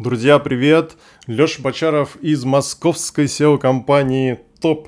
Друзья, привет! Леша Бочаров из московской SEO-компании Top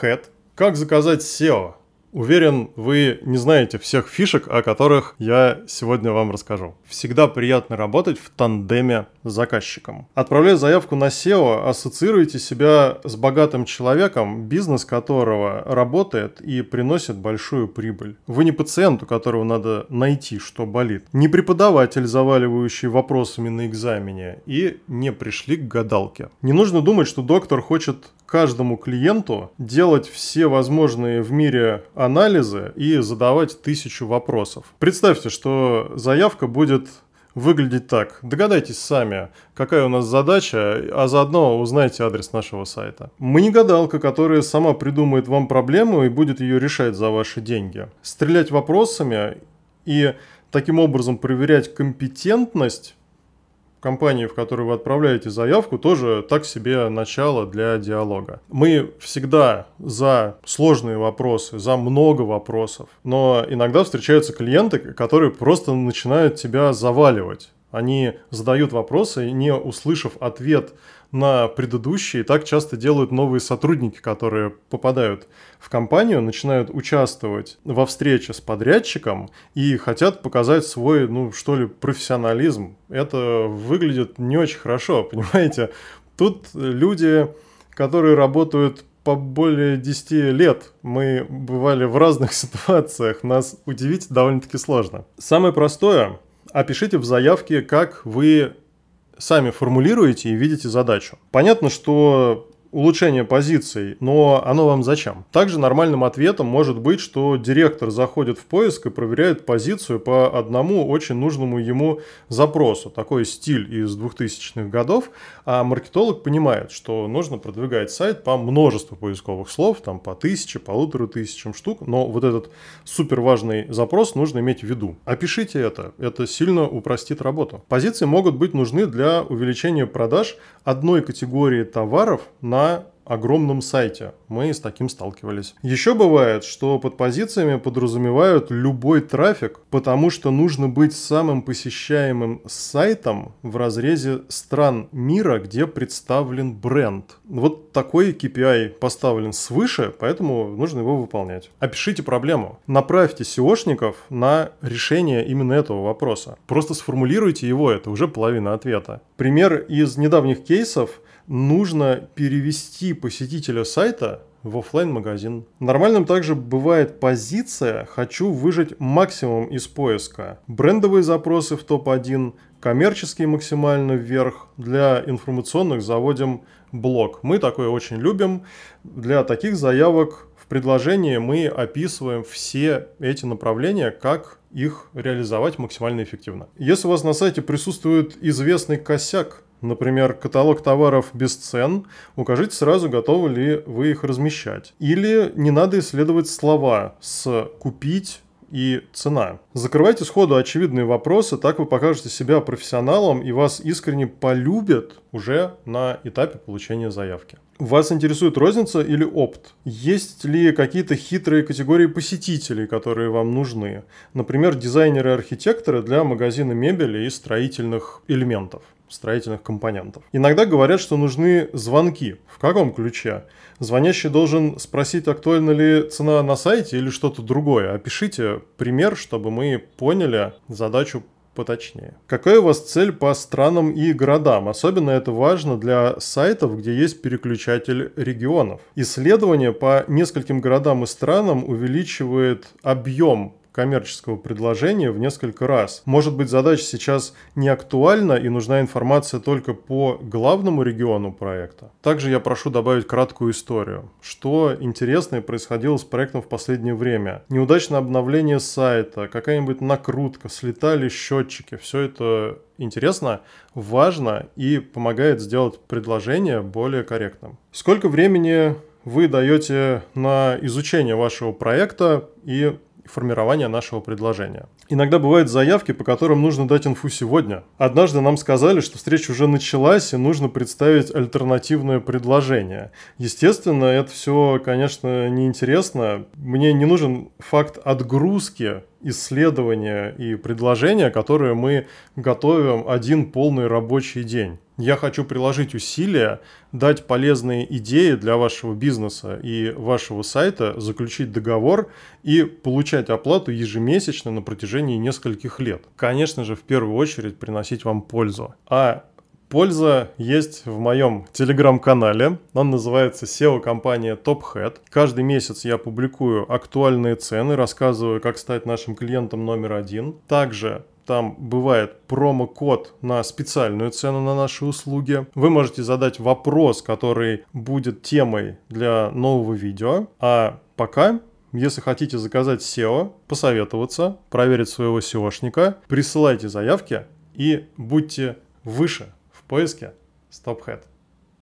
Head. Как заказать SEO? Уверен, вы не знаете всех фишек, о которых я сегодня вам расскажу. Всегда приятно работать в тандеме с заказчиком. Отправляя заявку на SEO, ассоциируйте себя с богатым человеком, бизнес которого работает и приносит большую прибыль. Вы не пациент, у которого надо найти, что болит. Не преподаватель, заваливающий вопросами на экзамене. И не пришли к гадалке. Не нужно думать, что доктор хочет каждому клиенту делать все возможные в мире анализы и задавать тысячу вопросов. Представьте, что заявка будет выглядеть так. Догадайтесь сами, какая у нас задача, а заодно узнайте адрес нашего сайта. Мы не гадалка, которая сама придумает вам проблему и будет ее решать за ваши деньги. Стрелять вопросами и таким образом проверять компетентность компании, в которую вы отправляете заявку, тоже так себе начало для диалога. Мы всегда за сложные вопросы, за много вопросов, но иногда встречаются клиенты, которые просто начинают тебя заваливать. Они задают вопросы, не услышав ответ на предыдущие. Так часто делают новые сотрудники, которые попадают в компанию, начинают участвовать во встрече с подрядчиком и хотят показать свой, ну что ли, профессионализм. Это выглядит не очень хорошо, понимаете? Тут люди, которые работают по более 10 лет мы бывали в разных ситуациях, нас удивить довольно-таки сложно. Самое простое, опишите в заявке, как вы сами формулируете и видите задачу. Понятно, что улучшение позиций, но оно вам зачем? Также нормальным ответом может быть, что директор заходит в поиск и проверяет позицию по одному очень нужному ему запросу. Такой стиль из 2000-х годов, а маркетолог понимает, что нужно продвигать сайт по множеству поисковых слов, там по тысяче, полутора тысячам штук, но вот этот супер важный запрос нужно иметь в виду. Опишите это, это сильно упростит работу. Позиции могут быть нужны для увеличения продаж одной категории товаров на огромном сайте. Мы с таким сталкивались. Еще бывает, что под позициями подразумевают любой трафик, потому что нужно быть самым посещаемым сайтом в разрезе стран мира, где представлен бренд. Вот такой KPI поставлен свыше, поэтому нужно его выполнять. Опишите проблему. Направьте SEOшников на решение именно этого вопроса. Просто сформулируйте его, это уже половина ответа. Пример из недавних кейсов – нужно перевести посетителя сайта в офлайн магазин. Нормальным также бывает позиция «хочу выжать максимум из поиска». Брендовые запросы в топ-1, коммерческие максимально вверх, для информационных заводим блок. Мы такое очень любим. Для таких заявок в предложении мы описываем все эти направления, как их реализовать максимально эффективно. Если у вас на сайте присутствует известный косяк например, каталог товаров без цен, укажите сразу, готовы ли вы их размещать. Или не надо исследовать слова с «купить», и цена. Закрывайте сходу очевидные вопросы, так вы покажете себя профессионалом и вас искренне полюбят уже на этапе получения заявки. Вас интересует розница или опт? Есть ли какие-то хитрые категории посетителей, которые вам нужны? Например, дизайнеры и архитекторы для магазина мебели и строительных элементов строительных компонентов. Иногда говорят, что нужны звонки. В каком ключе? Звонящий должен спросить, актуальна ли цена на сайте или что-то другое. Опишите пример, чтобы мы поняли задачу поточнее. Какая у вас цель по странам и городам? Особенно это важно для сайтов, где есть переключатель регионов. Исследование по нескольким городам и странам увеличивает объем коммерческого предложения в несколько раз. Может быть, задача сейчас не актуальна и нужна информация только по главному региону проекта. Также я прошу добавить краткую историю. Что интересное происходило с проектом в последнее время? Неудачное обновление сайта, какая-нибудь накрутка, слетали счетчики. Все это интересно, важно и помогает сделать предложение более корректным. Сколько времени вы даете на изучение вашего проекта и формирования нашего предложения. Иногда бывают заявки, по которым нужно дать инфу сегодня. Однажды нам сказали, что встреча уже началась и нужно представить альтернативное предложение. Естественно, это все, конечно, неинтересно. Мне не нужен факт отгрузки исследования и предложения, которые мы готовим один полный рабочий день. Я хочу приложить усилия, дать полезные идеи для вашего бизнеса и вашего сайта, заключить договор и получать оплату ежемесячно на протяжении нескольких лет. Конечно же, в первую очередь приносить вам пользу. А Польза есть в моем телеграм-канале. Он называется SEO-компания Top Hat. Каждый месяц я публикую актуальные цены, рассказываю, как стать нашим клиентом номер один. Также там бывает промокод на специальную цену на наши услуги. Вы можете задать вопрос, который будет темой для нового видео. А пока если хотите заказать SEO, посоветоваться, проверить своего SEOшника, присылайте заявки и будьте выше в поиске StopHead.